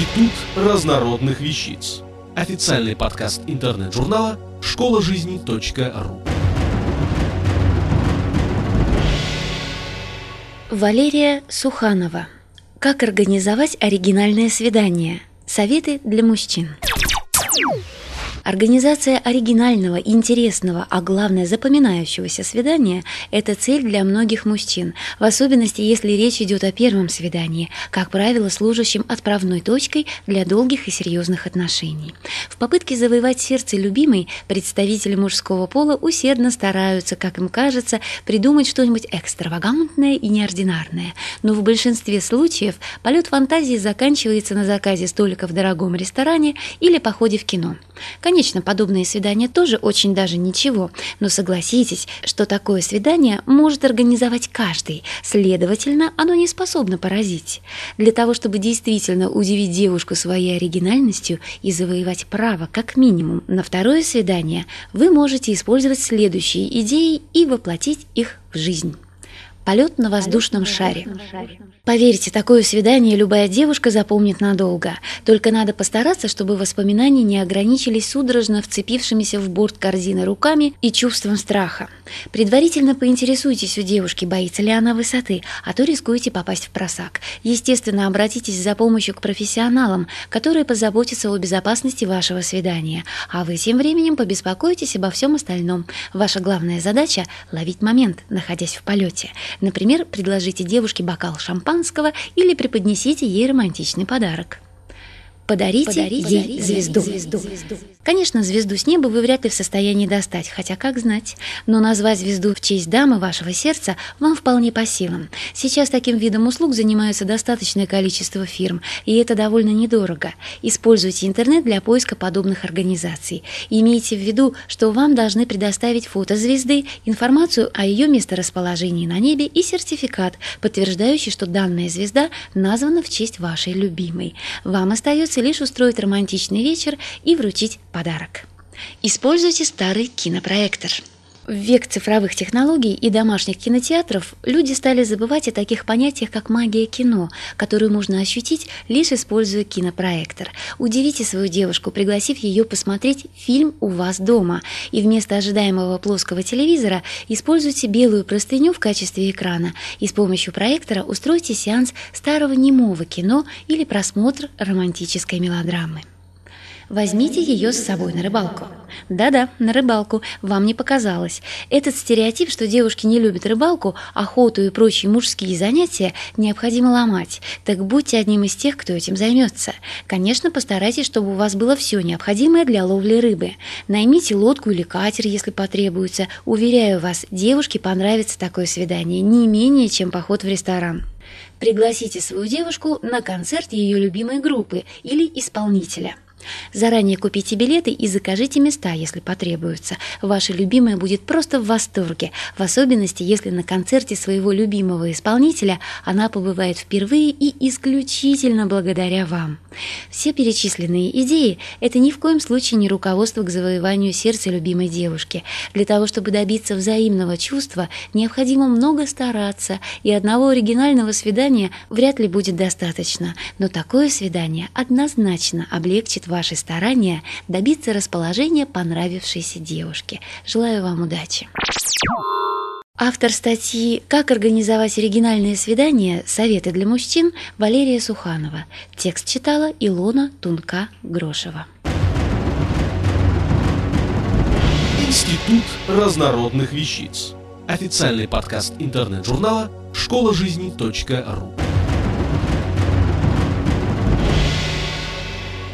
Институт разнородных вещиц. Официальный подкаст интернет-журнала школа жизни.ру. Валерия Суханова. Как организовать оригинальное свидание? Советы для мужчин. Организация оригинального, интересного, а главное запоминающегося свидания – это цель для многих мужчин, в особенности, если речь идет о первом свидании, как правило, служащим отправной точкой для долгих и серьезных отношений. В попытке завоевать сердце любимой представители мужского пола усердно стараются, как им кажется, придумать что-нибудь экстравагантное и неординарное, но в большинстве случаев полет фантазии заканчивается на заказе столика в дорогом ресторане или походе в кино. Конечно, подобные свидания тоже очень даже ничего, но согласитесь, что такое свидание может организовать каждый, следовательно, оно не способно поразить. Для того, чтобы действительно удивить девушку своей оригинальностью и завоевать право как минимум на второе свидание, вы можете использовать следующие идеи и воплотить их в жизнь. Полет на воздушном шаре. Поверьте, такое свидание любая девушка запомнит надолго. Только надо постараться, чтобы воспоминания не ограничились судорожно вцепившимися в борт корзины руками и чувством страха. Предварительно поинтересуйтесь у девушки, боится ли она высоты, а то рискуете попасть в просак. Естественно, обратитесь за помощью к профессионалам, которые позаботятся о безопасности вашего свидания. А вы тем временем побеспокойтесь обо всем остальном. Ваша главная задача – ловить момент, находясь в полете. Например, предложите девушке бокал шампанского или преподнесите ей романтичный подарок. Подарите, Подарите ей звезду. звезду. Конечно, звезду с неба вы вряд ли в состоянии достать, хотя как знать. Но назвать звезду в честь дамы вашего сердца вам вполне по силам. Сейчас таким видом услуг занимаются достаточное количество фирм, и это довольно недорого. Используйте интернет для поиска подобных организаций. Имейте в виду, что вам должны предоставить фото звезды, информацию о ее месторасположении на небе и сертификат, подтверждающий, что данная звезда названа в честь вашей любимой. Вам остается лишь устроить романтичный вечер и вручить подарок. Используйте старый кинопроектор. В век цифровых технологий и домашних кинотеатров люди стали забывать о таких понятиях, как магия кино, которую можно ощутить, лишь используя кинопроектор. Удивите свою девушку, пригласив ее посмотреть фильм у вас дома, и вместо ожидаемого плоского телевизора используйте белую простыню в качестве экрана, и с помощью проектора устройте сеанс старого немого кино или просмотр романтической мелодрамы. Возьмите ее с собой на рыбалку. Да-да, на рыбалку. Вам не показалось. Этот стереотип, что девушки не любят рыбалку, охоту и прочие мужские занятия, необходимо ломать. Так будьте одним из тех, кто этим займется. Конечно, постарайтесь, чтобы у вас было все необходимое для ловли рыбы. Наймите лодку или катер, если потребуется. Уверяю вас, девушке понравится такое свидание не менее, чем поход в ресторан. Пригласите свою девушку на концерт ее любимой группы или исполнителя. Заранее купите билеты и закажите места, если потребуется. Ваша любимая будет просто в восторге, в особенности, если на концерте своего любимого исполнителя она побывает впервые и исключительно благодаря вам. Все перечисленные идеи – это ни в коем случае не руководство к завоеванию сердца любимой девушки. Для того, чтобы добиться взаимного чувства, необходимо много стараться, и одного оригинального свидания вряд ли будет достаточно. Но такое свидание однозначно облегчит ваши старания добиться расположения понравившейся девушки. Желаю вам удачи! Автор статьи «Как организовать оригинальные свидания. Советы для мужчин» Валерия Суханова. Текст читала Илона Тунка-Грошева. Институт разнородных вещиц. Официальный подкаст интернет-журнала школа